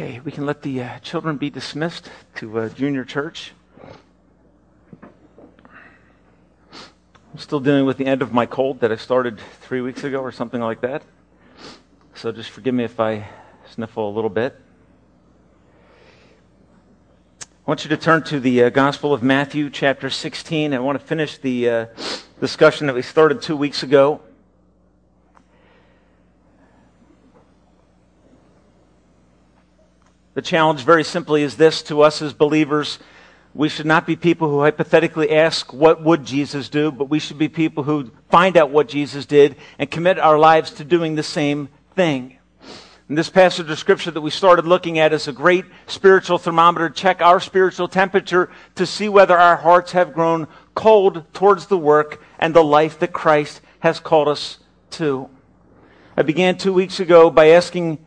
Okay, we can let the uh, children be dismissed to uh, junior church. I'm still dealing with the end of my cold that I started three weeks ago or something like that. So just forgive me if I sniffle a little bit. I want you to turn to the uh, Gospel of Matthew, chapter 16. I want to finish the uh, discussion that we started two weeks ago. The challenge, very simply, is this to us as believers. We should not be people who hypothetically ask, What would Jesus do? but we should be people who find out what Jesus did and commit our lives to doing the same thing. And this passage of scripture that we started looking at is a great spiritual thermometer. Check our spiritual temperature to see whether our hearts have grown cold towards the work and the life that Christ has called us to. I began two weeks ago by asking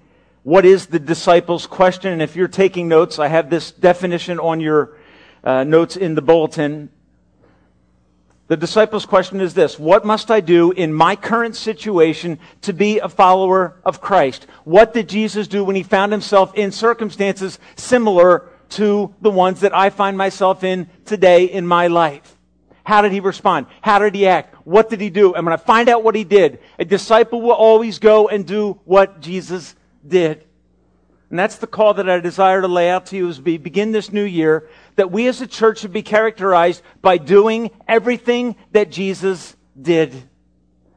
what is the disciples' question? And if you're taking notes, I have this definition on your uh, notes in the bulletin. The disciples' question is this What must I do in my current situation to be a follower of Christ? What did Jesus do when he found himself in circumstances similar to the ones that I find myself in today in my life? How did he respond? How did he act? What did he do? And when I find out what he did, a disciple will always go and do what Jesus did. And that's the call that I desire to lay out to you as we begin this new year, that we as a church should be characterized by doing everything that Jesus did.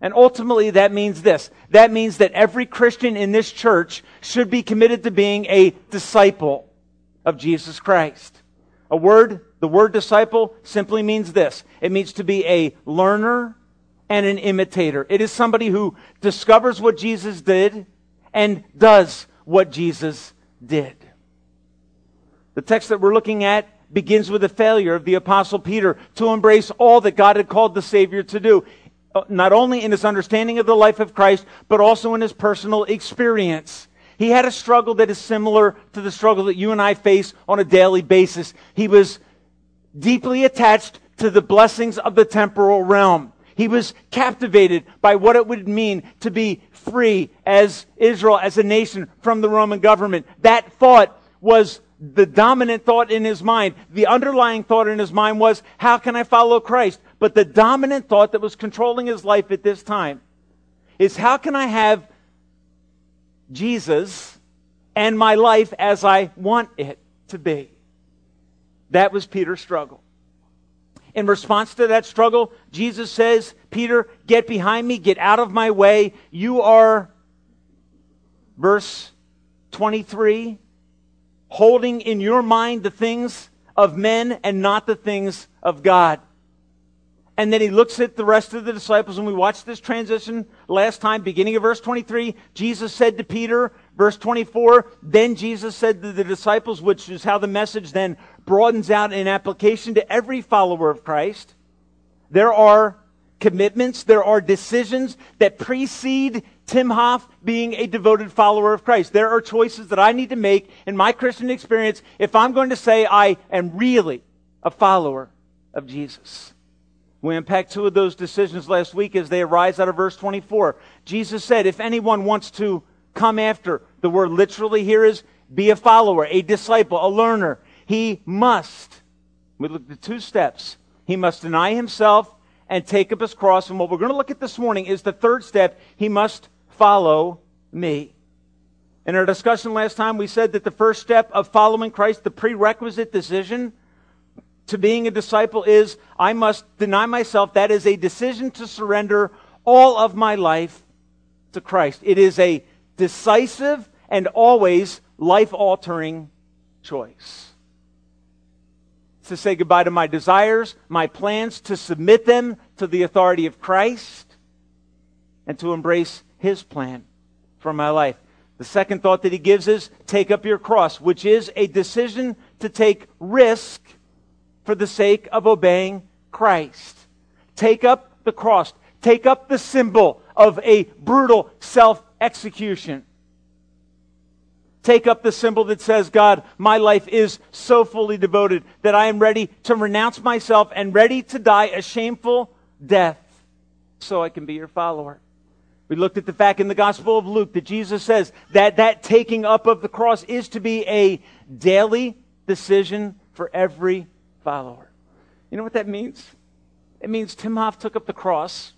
And ultimately that means this. That means that every Christian in this church should be committed to being a disciple of Jesus Christ. A word, the word disciple simply means this. It means to be a learner and an imitator. It is somebody who discovers what Jesus did and does what Jesus did. The text that we're looking at begins with the failure of the apostle Peter to embrace all that God had called the Savior to do, uh, not only in his understanding of the life of Christ, but also in his personal experience. He had a struggle that is similar to the struggle that you and I face on a daily basis. He was deeply attached to the blessings of the temporal realm. He was captivated by what it would mean to be free as Israel, as a nation from the Roman government. That thought was the dominant thought in his mind. The underlying thought in his mind was, how can I follow Christ? But the dominant thought that was controlling his life at this time is, how can I have Jesus and my life as I want it to be? That was Peter's struggle. In response to that struggle, Jesus says, Peter, get behind me, get out of my way. You are, verse 23, holding in your mind the things of men and not the things of God. And then he looks at the rest of the disciples, and we watched this transition last time, beginning of verse 23. Jesus said to Peter, verse 24, then Jesus said to the disciples, which is how the message then broadens out in application to every follower of Christ. There are commitments, there are decisions that precede Tim Hoff being a devoted follower of Christ. There are choices that I need to make in my Christian experience if I'm going to say I am really a follower of Jesus. We unpacked two of those decisions last week as they arise out of verse 24. Jesus said, if anyone wants to come after, the word literally here is be a follower, a disciple, a learner. He must, we looked at two steps. He must deny himself and take up his cross. And what we're going to look at this morning is the third step. He must follow me. In our discussion last time, we said that the first step of following Christ, the prerequisite decision to being a disciple is I must deny myself. That is a decision to surrender all of my life to Christ. It is a decisive and always life altering choice to say goodbye to my desires, my plans, to submit them to the authority of Christ, and to embrace His plan for my life. The second thought that he gives is take up your cross, which is a decision to take risk for the sake of obeying Christ. Take up the cross. Take up the symbol of a brutal self execution take up the symbol that says, God, my life is so fully devoted that I am ready to renounce myself and ready to die a shameful death so I can be your follower. We looked at the fact in the Gospel of Luke that Jesus says that that taking up of the cross is to be a daily decision for every follower. You know what that means? It means Tim Hoff took up the cross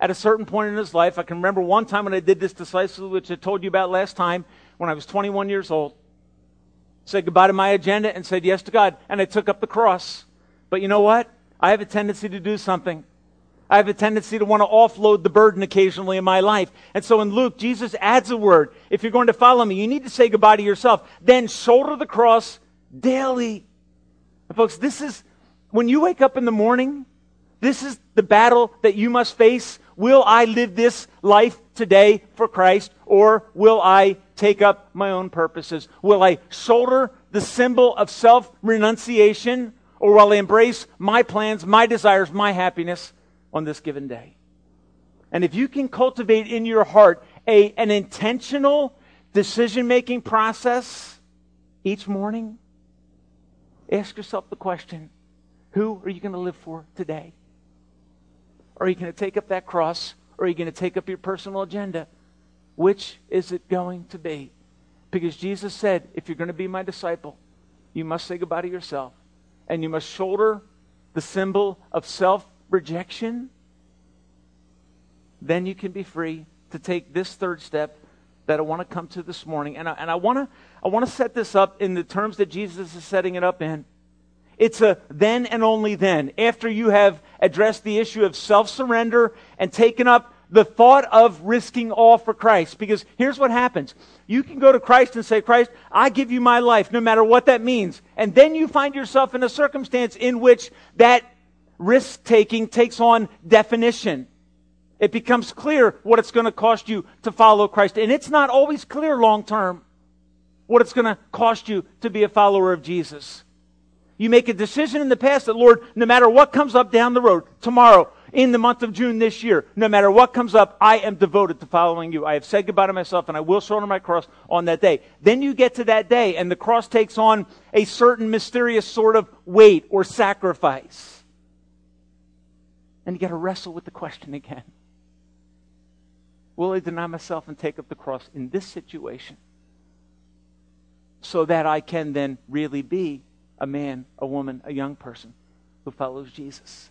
at a certain point in his life. I can remember one time when I did this decisively, which I told you about last time, when I was 21 years old. Said goodbye to my agenda and said yes to God, and I took up the cross. But you know what? I have a tendency to do something. I have a tendency to want to offload the burden occasionally in my life. And so in Luke, Jesus adds a word. If you're going to follow me, you need to say goodbye to yourself. Then shoulder the cross daily. And folks, this is, when you wake up in the morning, this is the battle that you must face. Will I live this life today for Christ, or will I take up my own purposes? Will I shoulder the symbol of self renunciation, or will I embrace my plans, my desires, my happiness on this given day? And if you can cultivate in your heart a, an intentional decision making process each morning, ask yourself the question who are you going to live for today? Are you going to take up that cross? Or are you going to take up your personal agenda? Which is it going to be? Because Jesus said, if you're going to be my disciple, you must say goodbye to yourself. And you must shoulder the symbol of self rejection. Then you can be free to take this third step that I want to come to this morning. And I, and I want to I want to set this up in the terms that Jesus is setting it up in. It's a then and only then, after you have addressed the issue of self surrender and taken up the thought of risking all for Christ. Because here's what happens. You can go to Christ and say, Christ, I give you my life, no matter what that means. And then you find yourself in a circumstance in which that risk taking takes on definition. It becomes clear what it's going to cost you to follow Christ. And it's not always clear long term what it's going to cost you to be a follower of Jesus. You make a decision in the past that, Lord, no matter what comes up down the road, tomorrow, in the month of June this year, no matter what comes up, I am devoted to following you. I have said goodbye to myself and I will shoulder my cross on that day. Then you get to that day and the cross takes on a certain mysterious sort of weight or sacrifice. And you got to wrestle with the question again. Will I deny myself and take up the cross in this situation so that I can then really be a man, a woman, a young person who follows Jesus.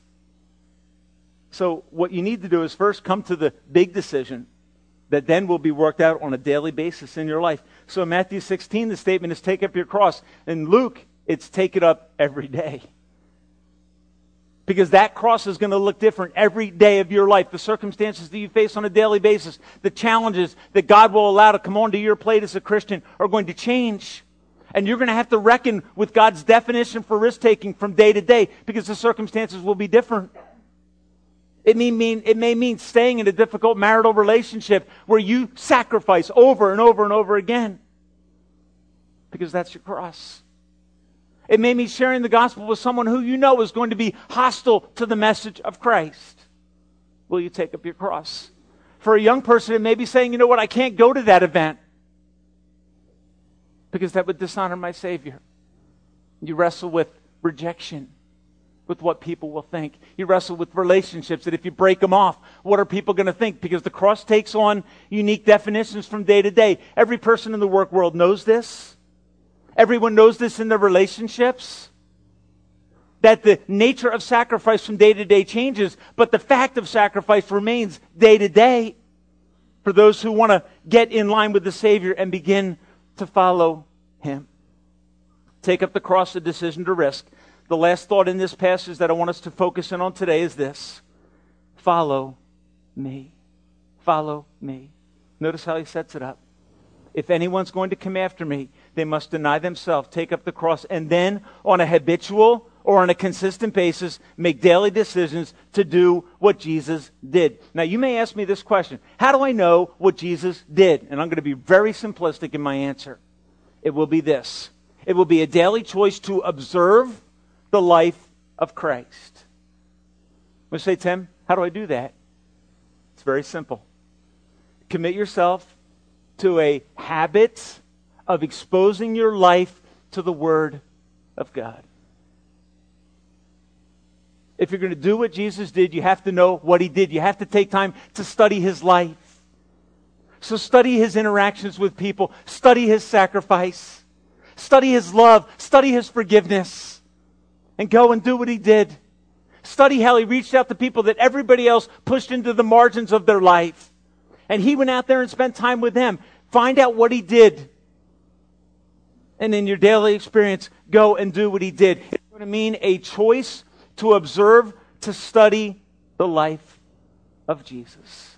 So, what you need to do is first come to the big decision that then will be worked out on a daily basis in your life. So, in Matthew 16, the statement is take up your cross. In Luke, it's take it up every day. Because that cross is going to look different every day of your life. The circumstances that you face on a daily basis, the challenges that God will allow to come onto your plate as a Christian are going to change. And you're going to have to reckon with God's definition for risk taking from day to day because the circumstances will be different. It may, mean, it may mean staying in a difficult marital relationship where you sacrifice over and over and over again because that's your cross. It may mean sharing the gospel with someone who you know is going to be hostile to the message of Christ. Will you take up your cross? For a young person, it may be saying, you know what, I can't go to that event because that would dishonor my Savior. You wrestle with rejection, with what people will think. You wrestle with relationships that if you break them off, what are people going to think? Because the cross takes on unique definitions from day to day. Every person in the work world knows this. Everyone knows this in their relationships. That the nature of sacrifice from day to day changes, but the fact of sacrifice remains day to day for those who want to get in line with the Savior and begin to follow him. Take up the cross, a decision to risk. The last thought in this passage that I want us to focus in on today is this follow me. Follow me. Notice how he sets it up. If anyone's going to come after me, they must deny themselves, take up the cross, and then on a habitual or on a consistent basis make daily decisions to do what Jesus did. Now, you may ask me this question How do I know what Jesus did? And I'm going to be very simplistic in my answer. It will be this it will be a daily choice to observe the life of Christ. To say, Tim, how do I do that? It's very simple. Commit yourself to a habit of exposing your life to the Word of God. If you're going to do what Jesus did, you have to know what he did. You have to take time to study his life. So study his interactions with people, study his sacrifice, study his love, study his forgiveness, and go and do what he did. Study how he reached out to people that everybody else pushed into the margins of their life. And he went out there and spent time with them. Find out what he did. And in your daily experience, go and do what he did. It's going to mean a choice to observe, to study the life of Jesus.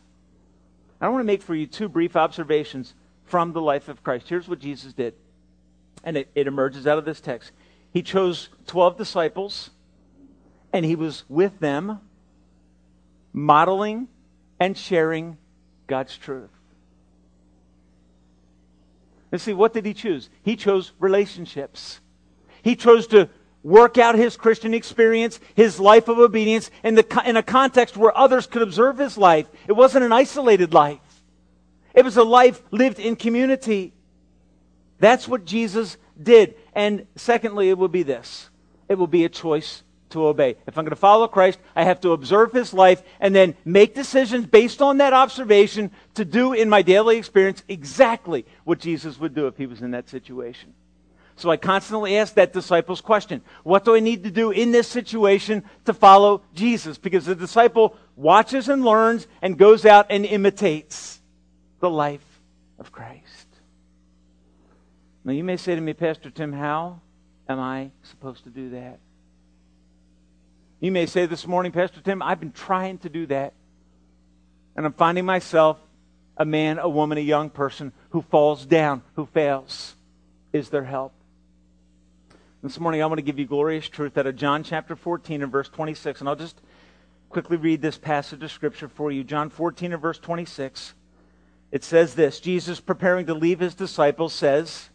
I want to make for you two brief observations from the life of Christ. Here's what Jesus did. And it, it emerges out of this text. He chose 12 disciples, and he was with them, modeling and sharing God's truth. And see, what did he choose? He chose relationships. He chose to work out his Christian experience, his life of obedience, in, the, in a context where others could observe his life. It wasn't an isolated life, it was a life lived in community. That's what Jesus did. And secondly, it will be this it will be a choice to obey. If I'm going to follow Christ, I have to observe his life and then make decisions based on that observation to do in my daily experience exactly what Jesus would do if he was in that situation. So I constantly ask that disciples question What do I need to do in this situation to follow Jesus? Because the disciple watches and learns and goes out and imitates the life of Christ. Now, you may say to me, Pastor Tim, how am I supposed to do that? You may say this morning, Pastor Tim, I've been trying to do that. And I'm finding myself a man, a woman, a young person who falls down, who fails. Is there help? This morning, I want to give you glorious truth out of John chapter 14 and verse 26. And I'll just quickly read this passage of Scripture for you. John 14 and verse 26. It says this Jesus, preparing to leave his disciples, says,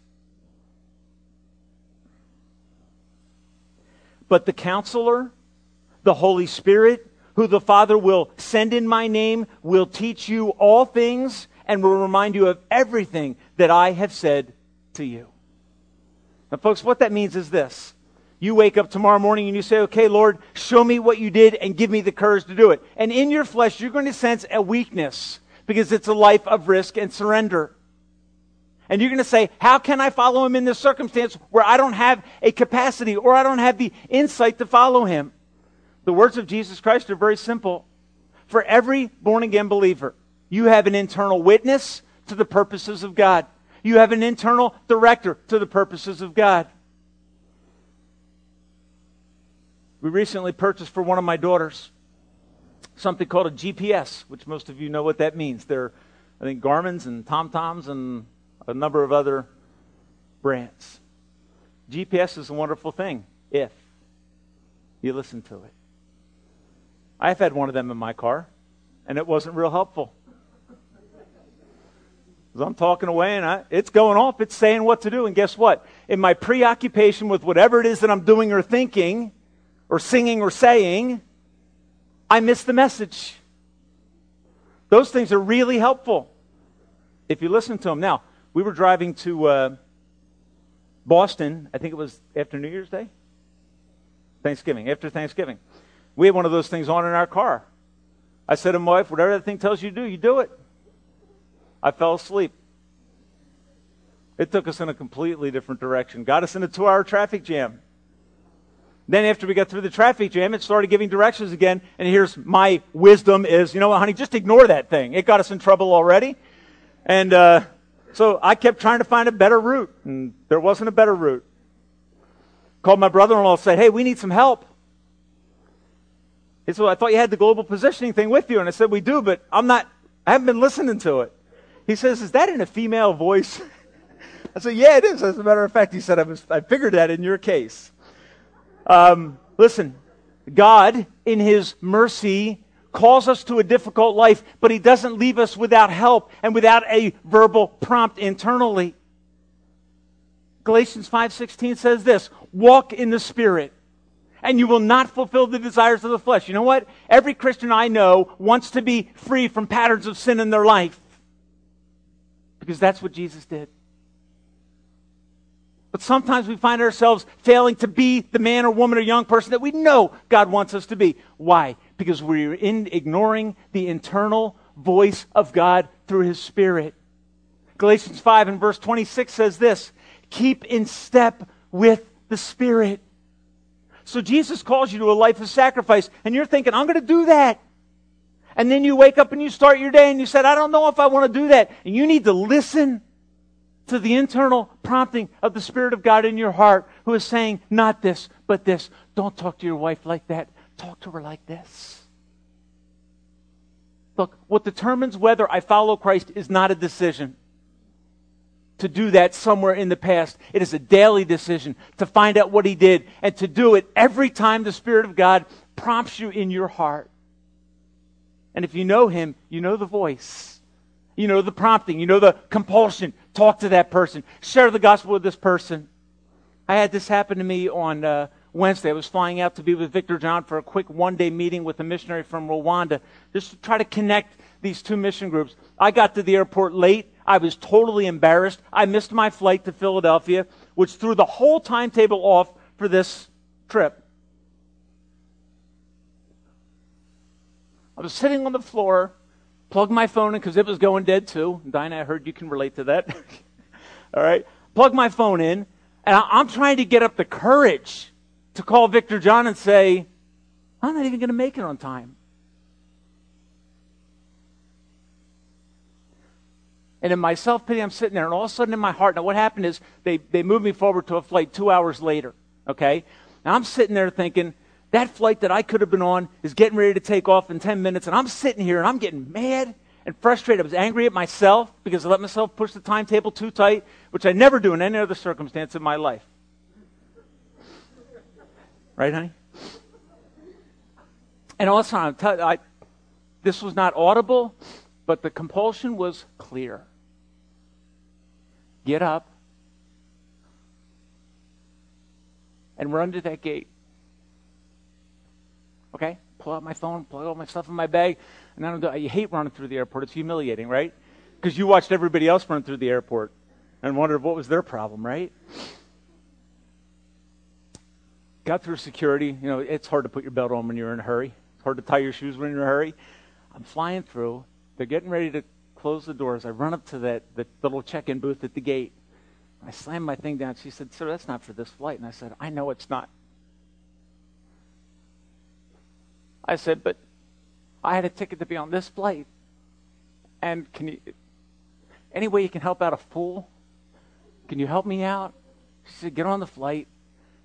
But the counselor, the Holy Spirit, who the Father will send in my name, will teach you all things and will remind you of everything that I have said to you. Now, folks, what that means is this. You wake up tomorrow morning and you say, okay, Lord, show me what you did and give me the courage to do it. And in your flesh, you're going to sense a weakness because it's a life of risk and surrender. And you're going to say, how can I follow him in this circumstance where I don't have a capacity or I don't have the insight to follow him? The words of Jesus Christ are very simple. For every born again believer, you have an internal witness to the purposes of God. You have an internal director to the purposes of God. We recently purchased for one of my daughters something called a GPS, which most of you know what that means. They're, I think, Garmin's and TomToms and a number of other brands. GPS is a wonderful thing if you listen to it. I've had one of them in my car, and it wasn't real helpful. I'm talking away and I, it's going off, it's saying what to do. And guess what? In my preoccupation with whatever it is that I'm doing or thinking, or singing or saying, I miss the message. Those things are really helpful if you listen to them. Now, we were driving to uh, Boston, I think it was after New Year's Day? Thanksgiving, after Thanksgiving. We had one of those things on in our car. I said to my wife, whatever that thing tells you to do, you do it. I fell asleep. It took us in a completely different direction, got us in a two hour traffic jam. Then after we got through the traffic jam, it started giving directions again. And here's my wisdom is, you know what, honey, just ignore that thing. It got us in trouble already. And uh, so I kept trying to find a better route, and there wasn't a better route. Called my brother-in-law, and said, "Hey, we need some help." He said, well, "I thought you had the global positioning thing with you," and I said, "We do, but I'm not. I haven't been listening to it." He says, "Is that in a female voice?" I said, "Yeah, it is." As a matter of fact, he said, "I, was, I figured that in your case." Um, listen, God, in His mercy, calls us to a difficult life, but He doesn't leave us without help and without a verbal prompt internally. Galatians 5:16 says this, "Walk in the Spirit, and you will not fulfill the desires of the flesh." You know what? Every Christian I know wants to be free from patterns of sin in their life. Because that's what Jesus did. But sometimes we find ourselves failing to be the man or woman or young person that we know God wants us to be. Why? Because we're in ignoring the internal voice of God through His Spirit. Galatians 5 and verse 26 says this keep in step with the Spirit. So Jesus calls you to a life of sacrifice, and you're thinking, I'm going to do that. And then you wake up and you start your day and you said, I don't know if I want to do that. And you need to listen to the internal prompting of the Spirit of God in your heart who is saying, not this, but this. Don't talk to your wife like that. Talk to her like this. Look, what determines whether I follow Christ is not a decision to do that somewhere in the past. It is a daily decision to find out what He did and to do it every time the Spirit of God prompts you in your heart. And if you know Him, you know the voice. You know the prompting. You know the compulsion. Talk to that person. Share the gospel with this person. I had this happen to me on uh, Wednesday. I was flying out to be with Victor John for a quick one day meeting with a missionary from Rwanda just to try to connect these two mission groups. I got to the airport late. I was totally embarrassed. I missed my flight to Philadelphia, which threw the whole timetable off for this trip. I was sitting on the floor, plugged my phone in because it was going dead too. Dinah, I heard you can relate to that. All right. Plug my phone in, and I'm trying to get up the courage to call Victor John and say, I'm not even going to make it on time. And in my self pity, I'm sitting there, and all of a sudden in my heart, now what happened is they, they moved me forward to a flight two hours later. Okay? Now I'm sitting there thinking, that flight that I could have been on is getting ready to take off in 10 minutes, and I'm sitting here and I'm getting mad and frustrated. I was angry at myself because I let myself push the timetable too tight, which I never do in any other circumstance in my life. Right, honey? And also, I'm t- I, this was not audible, but the compulsion was clear. Get up and run to that gate. Okay? Pull out my phone, pull all my stuff in my bag, and i you hate running through the airport. It's humiliating, right? Because you watched everybody else run through the airport and wondered what was their problem, right? Got through security. You know, it's hard to put your belt on when you're in a hurry. It's hard to tie your shoes when you're in a hurry. I'm flying through. They're getting ready to close the doors. I run up to that the, little check-in booth at the gate. I slam my thing down. She said, "Sir, that's not for this flight." And I said, "I know it's not." I said, "But I had a ticket to be on this flight, and can you, any way you can help out a fool? Can you help me out?" She said, "Get on the flight."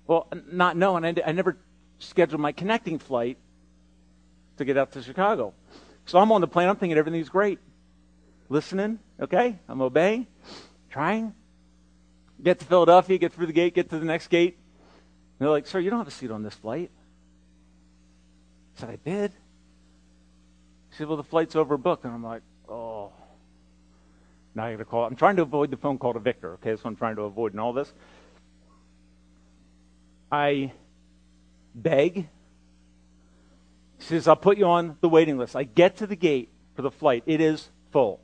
Well, not knowing, I, I never scheduled my connecting flight to get out to Chicago. So I'm on the plane. I'm thinking everything's great. Listening, okay? I'm obeying, trying. Get to Philadelphia, get through the gate, get to the next gate. And they're like, Sir, you don't have a seat on this flight. Said, I did. She said, Well, the flight's overbooked. And I'm like, Oh. Now I got to call. I'm trying to avoid the phone call to Victor, okay? That's what I'm trying to avoid in all this. I beg. She says, I'll put you on the waiting list. I get to the gate for the flight. It is full.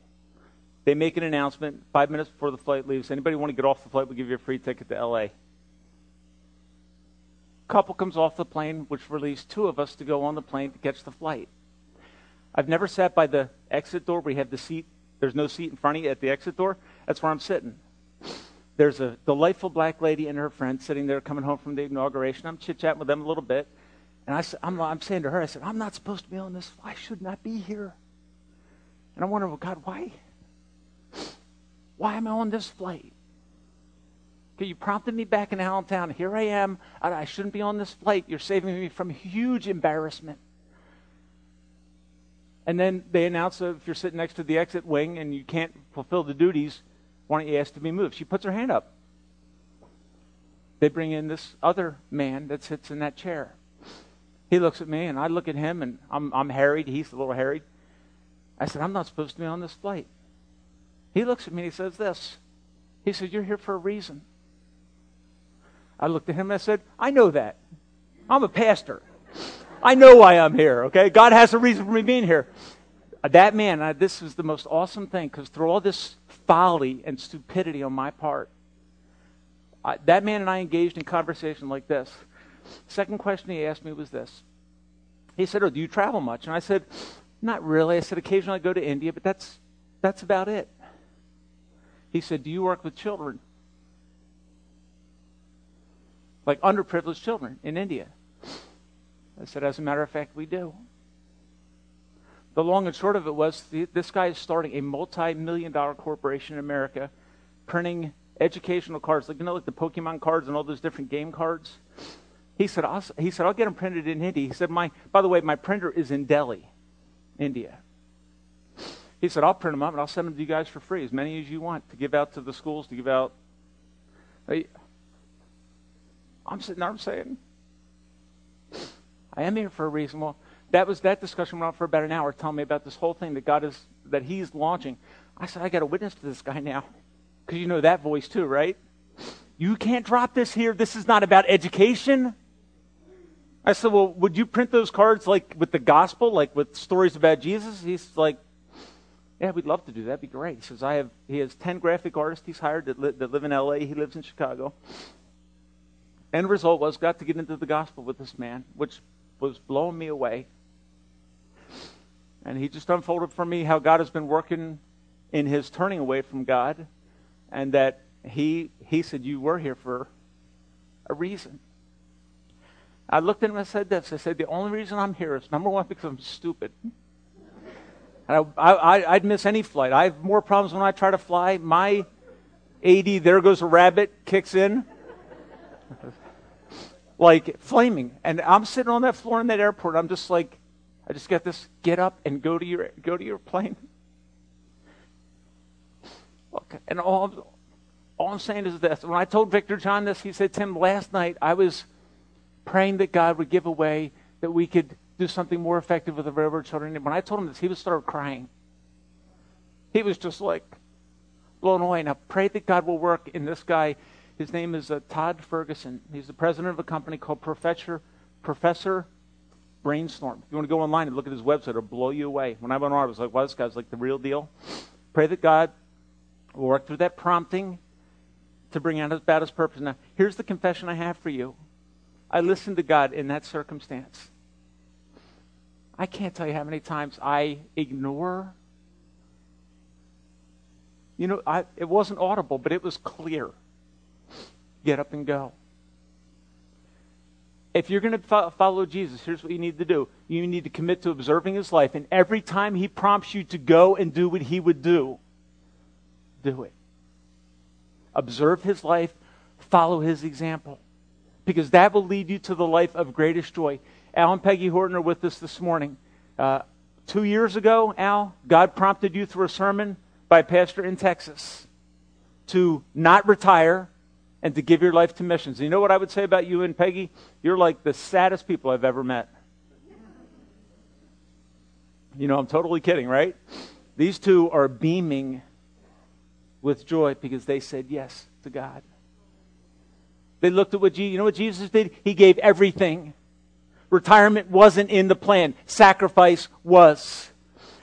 They make an announcement five minutes before the flight leaves. Anybody want to get off the flight? We'll give you a free ticket to LA. Couple comes off the plane, which released two of us to go on the plane to catch the flight. I've never sat by the exit door We have the seat. There's no seat in front of you at the exit door. That's where I'm sitting there's a delightful black lady and her friend sitting there coming home from the inauguration. I'm chit chatting with them a little bit. And I, I'm, I'm saying to her, I said, I'm not supposed to be on this. I should not be here. And I'm wondering, well, God, why? Why am I on this flight? Okay, you prompted me back in Allentown. Here I am. I, shouldn't be on this flight. You're saving me from huge embarrassment. And then they announce that if you're sitting next to the exit wing and you can't fulfill the duties, why don't you ask to be moved? She puts her hand up. They bring in this other man that sits in that chair. He looks at me, and I look at him, and I'm, I'm harried. He's a little harried. I said, I'm not supposed to be on this flight. He looks at me and he says this. He said, You're here for a reason. I looked at him and I said, I know that. I'm a pastor. I know why I'm here, okay? God has a reason for me being here. Uh, that man, this is the most awesome thing because through all this folly and stupidity on my part. I, that man and I engaged in conversation like this. Second question he asked me was this. He said, "Oh, do you travel much?" And I said, "Not really." I said, "Occasionally I go to India, but that's that's about it." He said, Do you work with children? Like underprivileged children in India. I said, As a matter of fact, we do. The long and short of it was this guy is starting a multi million dollar corporation in America, printing educational cards, like, you know, like the Pokemon cards and all those different game cards. He said, I'll, he said, I'll get them printed in India. He said, my, by the way, my printer is in Delhi, India. He said, I'll print them up and I'll send them to you guys for free, as many as you want, to give out to the schools, to give out. I'm sitting there, I'm saying, I am here for a reason. Well, that was that discussion went on for about an hour, telling me about this whole thing that God is that He's launching. I said, I got to witness to this guy now, because you know that voice too, right? You can't drop this here. This is not about education. I said, Well, would you print those cards like with the gospel, like with stories about Jesus? He's like, yeah, we'd love to do that. That'd be great. He says, I have, he has 10 graphic artists he's hired that, li- that live in LA. He lives in Chicago. End result was, got to get into the gospel with this man, which was blowing me away. And he just unfolded for me how God has been working in his turning away from God, and that he, he said, You were here for a reason. I looked at him and said this I said, The only reason I'm here is number one, because I'm stupid. I, I, I'd miss any flight. I have more problems when I try to fly. My AD, there goes a rabbit, kicks in. like flaming. And I'm sitting on that floor in that airport. I'm just like, I just get this, get up and go to your, go to your plane. Look, and all, all I'm saying is this. When I told Victor John this, he said, Tim, last night I was praying that God would give a way that we could do something more effective with the railroad children. And when I told him this, he was started crying. He was just like blown away. Now, pray that God will work in this guy. His name is uh, Todd Ferguson. He's the president of a company called Professor Professor Brainstorm. If you want to go online and look at his website, it'll blow you away. When I went on, I was like, wow, this guy's like the real deal. Pray that God will work through that prompting to bring out his purpose. Now, here's the confession I have for you. I listened to God in that circumstance. I can't tell you how many times I ignore. You know, I, it wasn't audible, but it was clear. Get up and go. If you're going to fo- follow Jesus, here's what you need to do. You need to commit to observing his life, and every time he prompts you to go and do what he would do, do it. Observe his life, follow his example, because that will lead you to the life of greatest joy. Al and Peggy Horton are with us this morning. Uh, two years ago, Al, God prompted you through a sermon by a pastor in Texas to not retire and to give your life to missions. You know what I would say about you and Peggy? You're like the saddest people I've ever met. You know, I'm totally kidding, right? These two are beaming with joy because they said yes to God. They looked at what Jesus, you know what Jesus did? He gave everything. Retirement wasn't in the plan. Sacrifice was.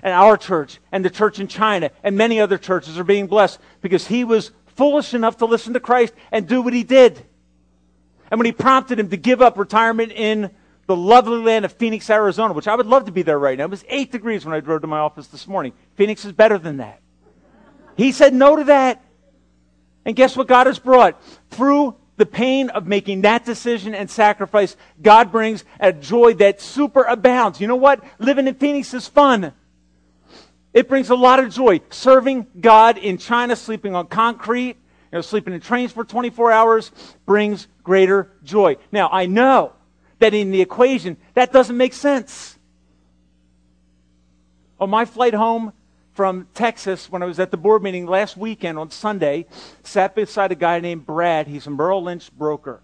And our church and the church in China and many other churches are being blessed because he was foolish enough to listen to Christ and do what he did. And when he prompted him to give up retirement in the lovely land of Phoenix, Arizona, which I would love to be there right now. It was eight degrees when I drove to my office this morning. Phoenix is better than that. He said no to that. And guess what God has brought? Through the pain of making that decision and sacrifice, God brings a joy that super abounds. You know what? Living in Phoenix is fun. It brings a lot of joy. Serving God in China, sleeping on concrete, you know, sleeping in trains for 24 hours brings greater joy. Now, I know that in the equation, that doesn't make sense. On my flight home from Texas when I was at the board meeting last weekend on Sunday, sat beside a guy named Brad. He's a Merrill Lynch broker.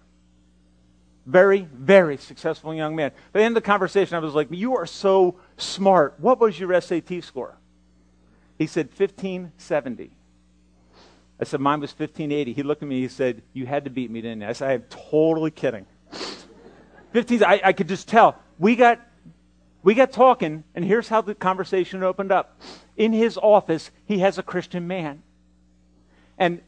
Very, very successful young man. At the end of the conversation, I was like, You are so smart. What was your SAT score? He said 1570. I said, Mine was 1580. He looked at me he said, You had to beat me, didn't you? I said, I'm totally kidding. 15, I, I could just tell. We got we got talking, and here's how the conversation opened up. In his office, he has a Christian man. And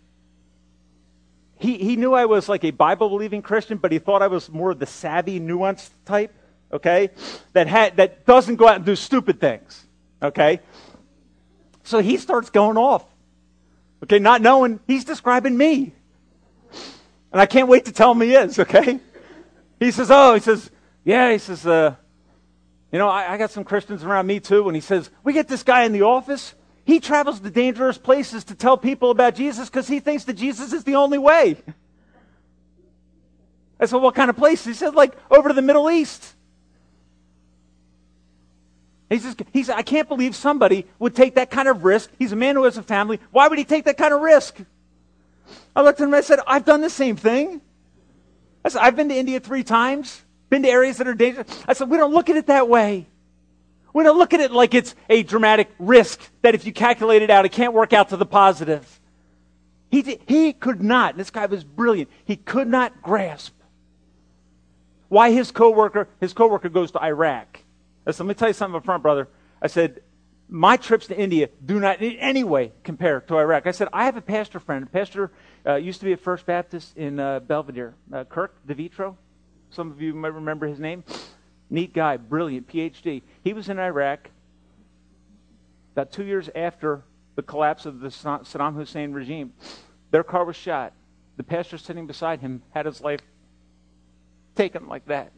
he, he knew I was like a Bible believing Christian, but he thought I was more of the savvy, nuanced type, okay? That, had, that doesn't go out and do stupid things, okay? So he starts going off. Okay, not knowing he's describing me. And I can't wait to tell him he is, okay? He says, Oh, he says, Yeah, he says, uh, you know, I, I got some Christians around me too. And he says, We get this guy in the office. He travels to dangerous places to tell people about Jesus because he thinks that Jesus is the only way. I said, What kind of place? He said, Like over to the Middle East. He says, I can't believe somebody would take that kind of risk. He's a man who has a family. Why would he take that kind of risk? I looked at him and I said, I've done the same thing. I said, I've been to India three times, been to areas that are dangerous. I said, we don't look at it that way. We don't look at it like it's a dramatic risk that if you calculate it out, it can't work out to the positive. He, did, he could not, this guy was brilliant, he could not grasp why his coworker, his coworker goes to Iraq. Listen, let me tell you something up front, brother. I said, my trips to India do not in any way compare to Iraq. I said, I have a pastor friend. A pastor uh, used to be at First Baptist in uh, Belvidere, uh, Kirk DeVitro. Some of you might remember his name. Neat guy, brilliant, PhD. He was in Iraq about two years after the collapse of the Saddam Hussein regime. Their car was shot. The pastor sitting beside him had his life taken like that.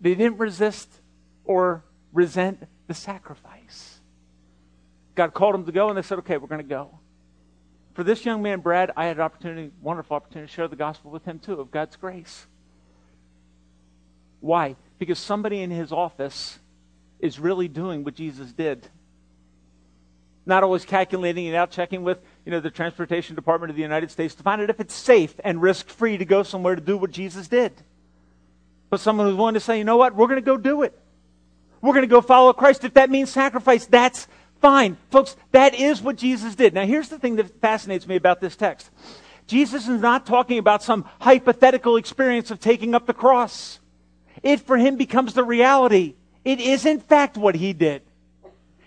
They didn't resist or resent the sacrifice. God called them to go, and they said, okay, we're going to go. For this young man, Brad, I had an opportunity, wonderful opportunity to share the gospel with him too of God's grace. Why? Because somebody in his office is really doing what Jesus did. Not always calculating it out, checking with you know, the Transportation Department of the United States to find out if it's safe and risk free to go somewhere to do what Jesus did. But someone who's willing to say, you know what, we're going to go do it. We're going to go follow Christ. If that means sacrifice, that's fine. Folks, that is what Jesus did. Now, here's the thing that fascinates me about this text Jesus is not talking about some hypothetical experience of taking up the cross. It for him becomes the reality. It is, in fact, what he did.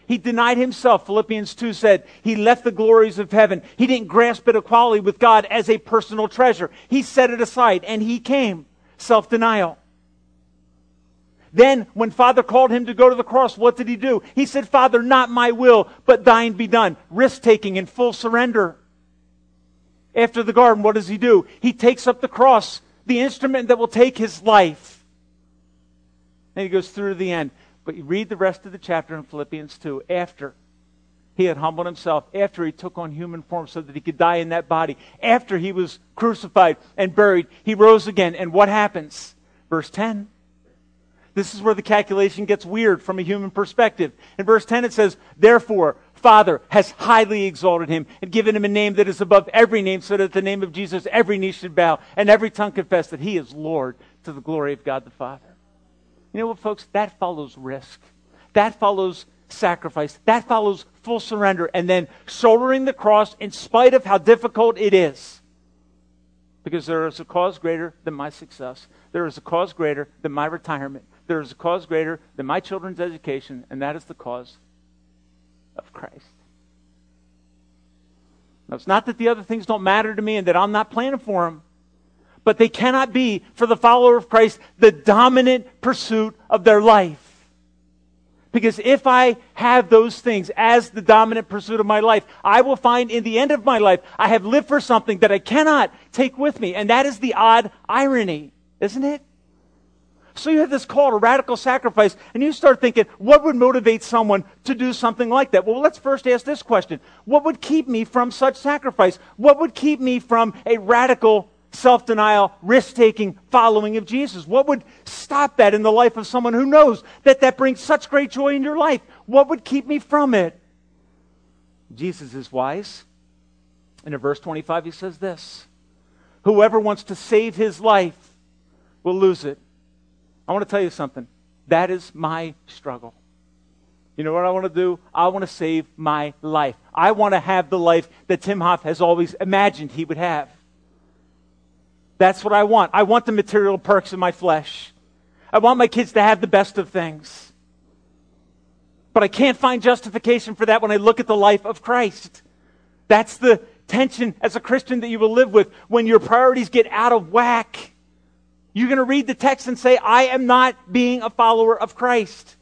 He denied himself. Philippians 2 said he left the glories of heaven. He didn't grasp at equality with God as a personal treasure. He set it aside and he came. Self denial. Then, when Father called him to go to the cross, what did he do? He said, Father, not my will, but thine be done. Risk taking and full surrender. After the garden, what does he do? He takes up the cross, the instrument that will take his life. And he goes through to the end. But you read the rest of the chapter in Philippians 2 after he had humbled himself, after he took on human form so that he could die in that body, after he was crucified and buried, he rose again. And what happens? Verse 10. This is where the calculation gets weird from a human perspective. In verse 10, it says, Therefore, Father has highly exalted him and given him a name that is above every name, so that at the name of Jesus every knee should bow and every tongue confess that he is Lord to the glory of God the Father. You know what, folks? That follows risk. That follows sacrifice. That follows full surrender and then shouldering the cross in spite of how difficult it is. Because there is a cause greater than my success. There is a cause greater than my retirement there is a cause greater than my children's education, and that is the cause of Christ. Now, it's not that the other things don't matter to me and that I'm not planning for them, but they cannot be, for the follower of Christ, the dominant pursuit of their life. Because if I have those things as the dominant pursuit of my life, I will find in the end of my life, I have lived for something that I cannot take with me. And that is the odd irony, isn't it? So you have this call to radical sacrifice, and you start thinking, what would motivate someone to do something like that? Well, let's first ask this question What would keep me from such sacrifice? What would keep me from a radical self denial, risk taking following of Jesus? What would stop that in the life of someone who knows that that brings such great joy in your life? What would keep me from it? Jesus is wise. And in verse 25, he says this Whoever wants to save his life will lose it. I want to tell you something. That is my struggle. You know what I want to do? I want to save my life. I want to have the life that Tim Hoff has always imagined he would have. That's what I want. I want the material perks of my flesh. I want my kids to have the best of things. But I can't find justification for that when I look at the life of Christ. That's the tension as a Christian that you will live with when your priorities get out of whack. You're going to read the text and say, I am not being a follower of Christ.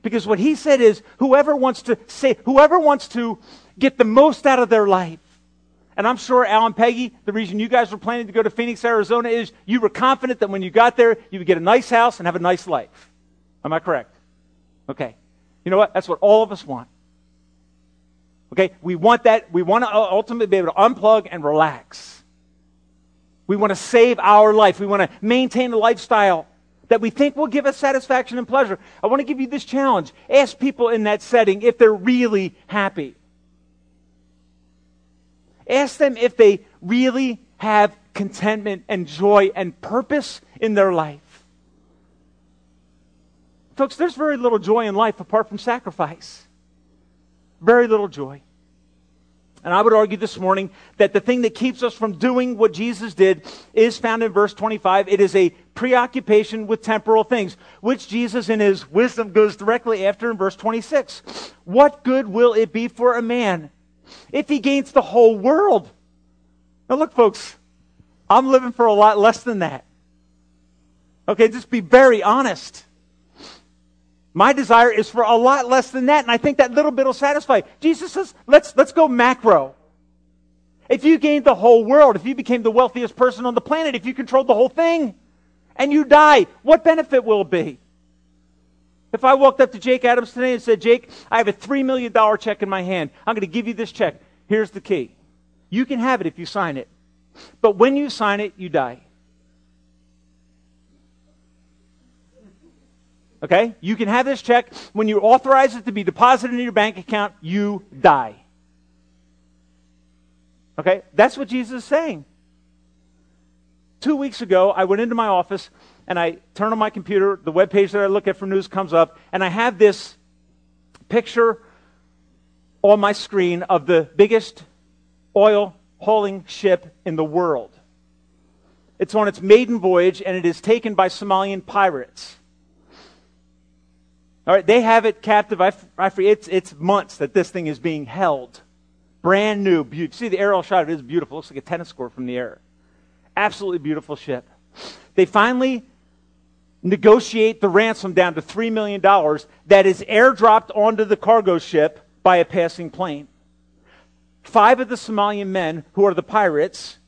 Because what he said is, whoever wants to say, whoever wants to get the most out of their life. And I'm sure, Al and Peggy, the reason you guys were planning to go to Phoenix, Arizona is you were confident that when you got there, you would get a nice house and have a nice life. Am I correct? Okay. You know what? That's what all of us want. Okay? We want that. We want to ultimately be able to unplug and relax. We want to save our life. We want to maintain a lifestyle that we think will give us satisfaction and pleasure. I want to give you this challenge. Ask people in that setting if they're really happy. Ask them if they really have contentment and joy and purpose in their life. Folks, there's very little joy in life apart from sacrifice. Very little joy. And I would argue this morning that the thing that keeps us from doing what Jesus did is found in verse 25. It is a preoccupation with temporal things, which Jesus in his wisdom goes directly after in verse 26. What good will it be for a man if he gains the whole world? Now look, folks, I'm living for a lot less than that. Okay, just be very honest. My desire is for a lot less than that, and I think that little bit will satisfy. Jesus says, let's, let's go macro. If you gained the whole world, if you became the wealthiest person on the planet, if you controlled the whole thing, and you die, what benefit will it be? If I walked up to Jake Adams today and said, Jake, I have a $3 million check in my hand. I'm going to give you this check. Here's the key. You can have it if you sign it. But when you sign it, you die. Okay? You can have this check. When you authorize it to be deposited in your bank account, you die. Okay? That's what Jesus is saying. Two weeks ago, I went into my office and I turn on my computer. The web page that I look at for news comes up, and I have this picture on my screen of the biggest oil hauling ship in the world. It's on its maiden voyage, and it is taken by Somalian pirates. All right, they have it captive. I, I, it's, it's months that this thing is being held. Brand new. Beautiful. See the aerial shot? It is beautiful. It looks like a tennis court from the air. Absolutely beautiful ship. They finally negotiate the ransom down to $3 million that is airdropped onto the cargo ship by a passing plane. Five of the Somalian men, who are the pirates,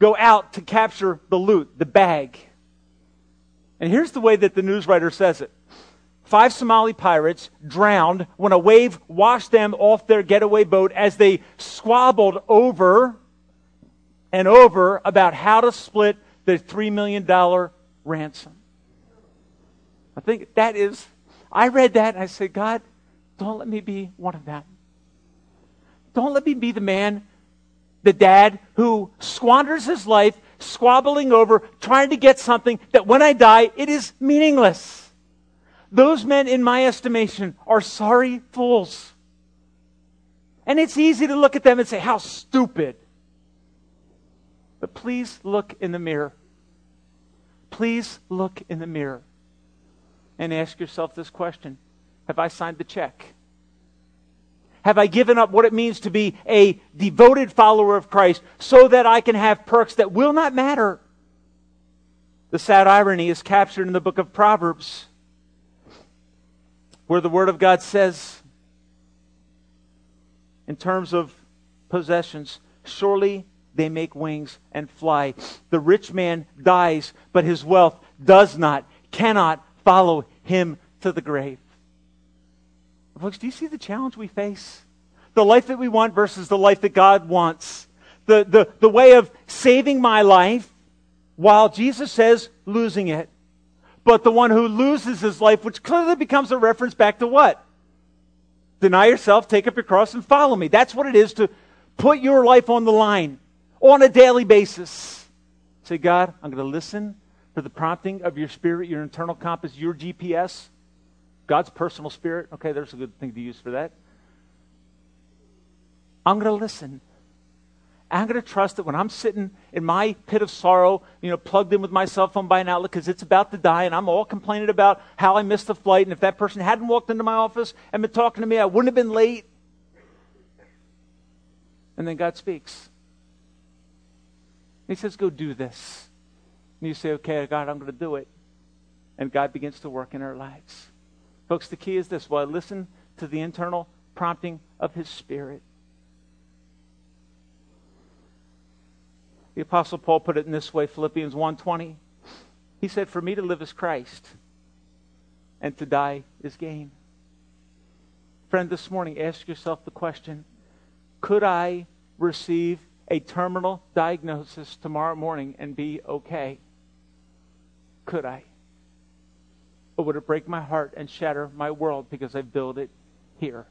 go out to capture the loot, the bag. And here's the way that the news writer says it Five Somali pirates drowned when a wave washed them off their getaway boat as they squabbled over and over about how to split the $3 million ransom. I think that is, I read that and I said, God, don't let me be one of them. Don't let me be the man, the dad who squanders his life squabbling over, trying to get something that when I die, it is meaningless. Those men, in my estimation, are sorry fools. And it's easy to look at them and say, How stupid. But please look in the mirror. Please look in the mirror and ask yourself this question Have I signed the check? Have I given up what it means to be a devoted follower of Christ so that I can have perks that will not matter? The sad irony is captured in the book of Proverbs where the Word of God says, in terms of possessions, surely they make wings and fly. The rich man dies, but his wealth does not, cannot follow him to the grave. Folks, do you see the challenge we face? The life that we want versus the life that God wants. The, the, the way of saving my life while Jesus says losing it but the one who loses his life, which clearly becomes a reference back to what? Deny yourself, take up your cross, and follow me. That's what it is to put your life on the line on a daily basis. Say, God, I'm going to listen for the prompting of your spirit, your internal compass, your GPS, God's personal spirit. Okay, there's a good thing to use for that. I'm going to listen. I'm going to trust that when I'm sitting in my pit of sorrow, you know, plugged in with my cell phone by an outlet because it's about to die, and I'm all complaining about how I missed the flight, and if that person hadn't walked into my office and been talking to me, I wouldn't have been late. And then God speaks. He says, Go do this. And you say, Okay, God, I'm going to do it. And God begins to work in our lives. Folks, the key is this. While I listen to the internal prompting of His Spirit, The apostle Paul put it in this way, Philippians 1:20. He said, "For me to live is Christ, and to die is gain." Friend, this morning ask yourself the question, could I receive a terminal diagnosis tomorrow morning and be okay? Could I? Or would it break my heart and shatter my world because I built it here?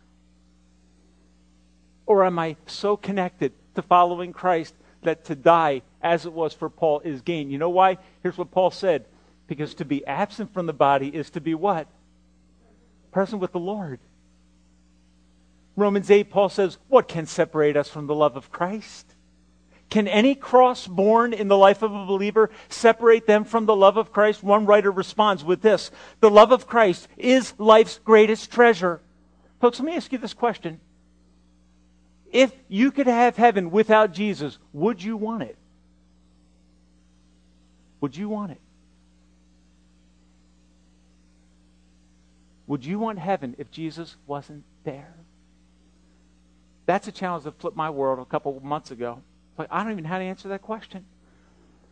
Or am I so connected to following Christ that to die, as it was for Paul, is gain? You know why? Here's what Paul said. Because to be absent from the body is to be what? Present with the Lord. Romans 8, Paul says, What can separate us from the love of Christ? Can any cross born in the life of a believer separate them from the love of Christ? One writer responds with this The love of Christ is life's greatest treasure. Folks, let me ask you this question. If you could have heaven without Jesus, would you want it? Would you want it? Would you want heaven if Jesus wasn't there? That's a challenge that flipped my world a couple months ago. Like, I don't even know how to answer that question.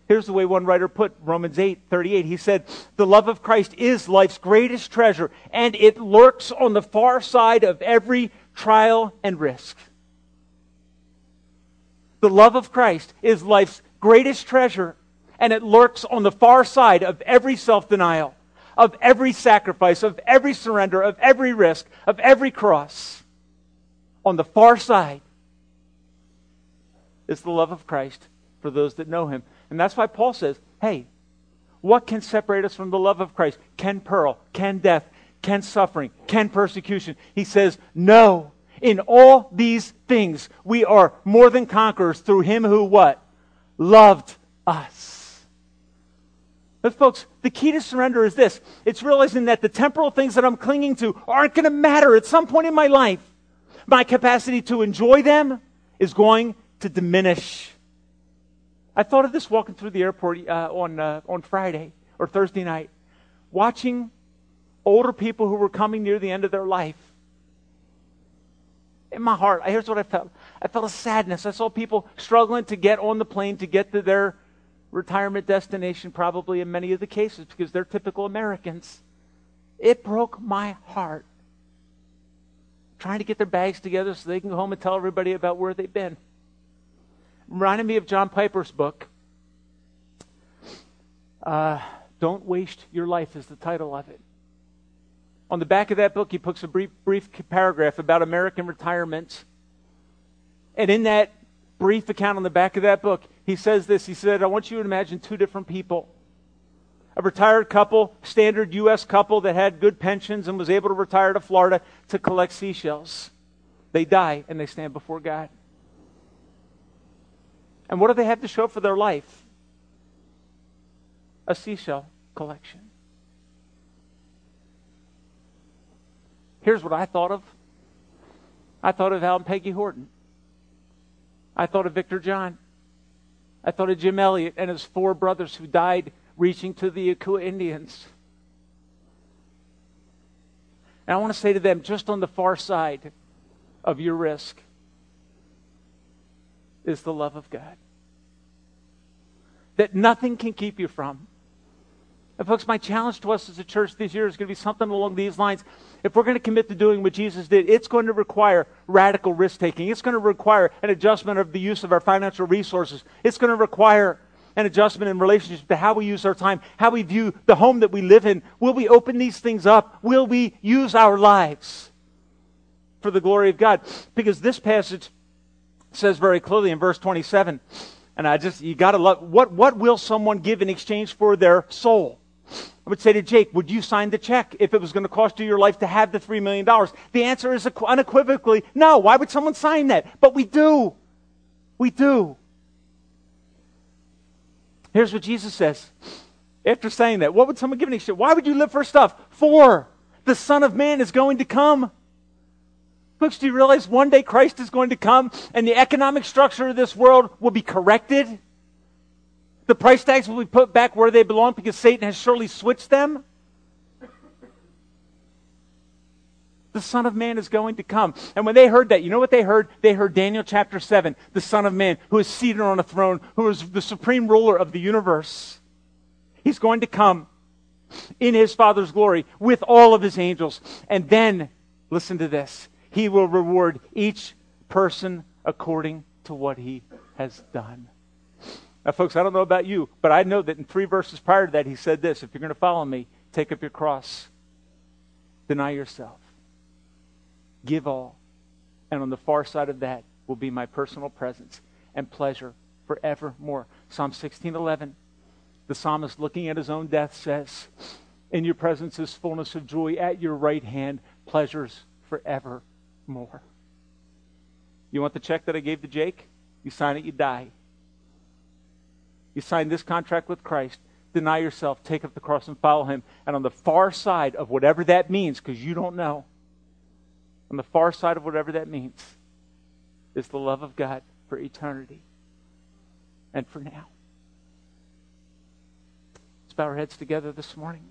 Here's the way one writer put Romans 8 38. He said, The love of Christ is life's greatest treasure, and it lurks on the far side of every trial and risk. The love of Christ is life's greatest treasure, and it lurks on the far side of every self denial, of every sacrifice, of every surrender, of every risk, of every cross. On the far side is the love of Christ for those that know him. And that's why Paul says, hey, what can separate us from the love of Christ? Can peril, can death, can suffering, can persecution? He says, no. In all these things, we are more than conquerors through him who what? Loved us. But folks, the key to surrender is this. It's realizing that the temporal things that I'm clinging to aren't going to matter at some point in my life. My capacity to enjoy them is going to diminish. I thought of this walking through the airport uh, on, uh, on Friday or Thursday night, watching older people who were coming near the end of their life. In my heart, here's what I felt I felt a sadness. I saw people struggling to get on the plane to get to their retirement destination, probably in many of the cases, because they're typical Americans. It broke my heart. Trying to get their bags together so they can go home and tell everybody about where they've been reminded me of John Piper's book. Uh, Don't Waste Your Life is the title of it. On the back of that book, he puts a brief, brief paragraph about American retirements. And in that brief account on the back of that book, he says this. He said, I want you to imagine two different people. A retired couple, standard U.S. couple that had good pensions and was able to retire to Florida to collect seashells. They die and they stand before God. And what do they have to show for their life? A seashell collection. Here's what I thought of I thought of Al and Peggy Horton. I thought of Victor John. I thought of Jim Elliot and his four brothers who died reaching to the Auca Indians. And I want to say to them, just on the far side of your risk, is the love of God that nothing can keep you from. And folks, my challenge to us as a church this year is going to be something along these lines. If we're going to commit to doing what Jesus did, it's going to require radical risk taking. It's going to require an adjustment of the use of our financial resources. It's going to require an adjustment in relationship to how we use our time, how we view the home that we live in. Will we open these things up? Will we use our lives for the glory of God? Because this passage says very clearly in verse 27 and I just, you gotta love, what, what will someone give in exchange for their soul? I would say to Jake, would you sign the check if it was going to cost you your life to have the $3 million? The answer is unequivocally no. Why would someone sign that? But we do. We do. Here's what Jesus says. After saying that, what would someone give in exchange? Why would you live for stuff? For the Son of Man is going to come. Folks, do you realize one day Christ is going to come and the economic structure of this world will be corrected? The price tags will be put back where they belong because Satan has surely switched them? The Son of Man is going to come. And when they heard that, you know what they heard? They heard Daniel chapter 7, the Son of Man, who is seated on a throne, who is the supreme ruler of the universe. He's going to come in his Father's glory with all of his angels. And then, listen to this, he will reward each person according to what he has done. Now, folks, I don't know about you, but I know that in three verses prior to that, he said this if you're going to follow me, take up your cross, deny yourself give all. And on the far side of that will be my personal presence and pleasure forevermore. Psalm 16:11. The psalmist looking at his own death says, "In your presence is fullness of joy; at your right hand pleasures forevermore." You want the check that I gave to Jake? You sign it, you die. You sign this contract with Christ, deny yourself, take up the cross and follow him. And on the far side of whatever that means, because you don't know, on the far side of whatever that means, is the love of God for eternity and for now. Let's bow our heads together this morning.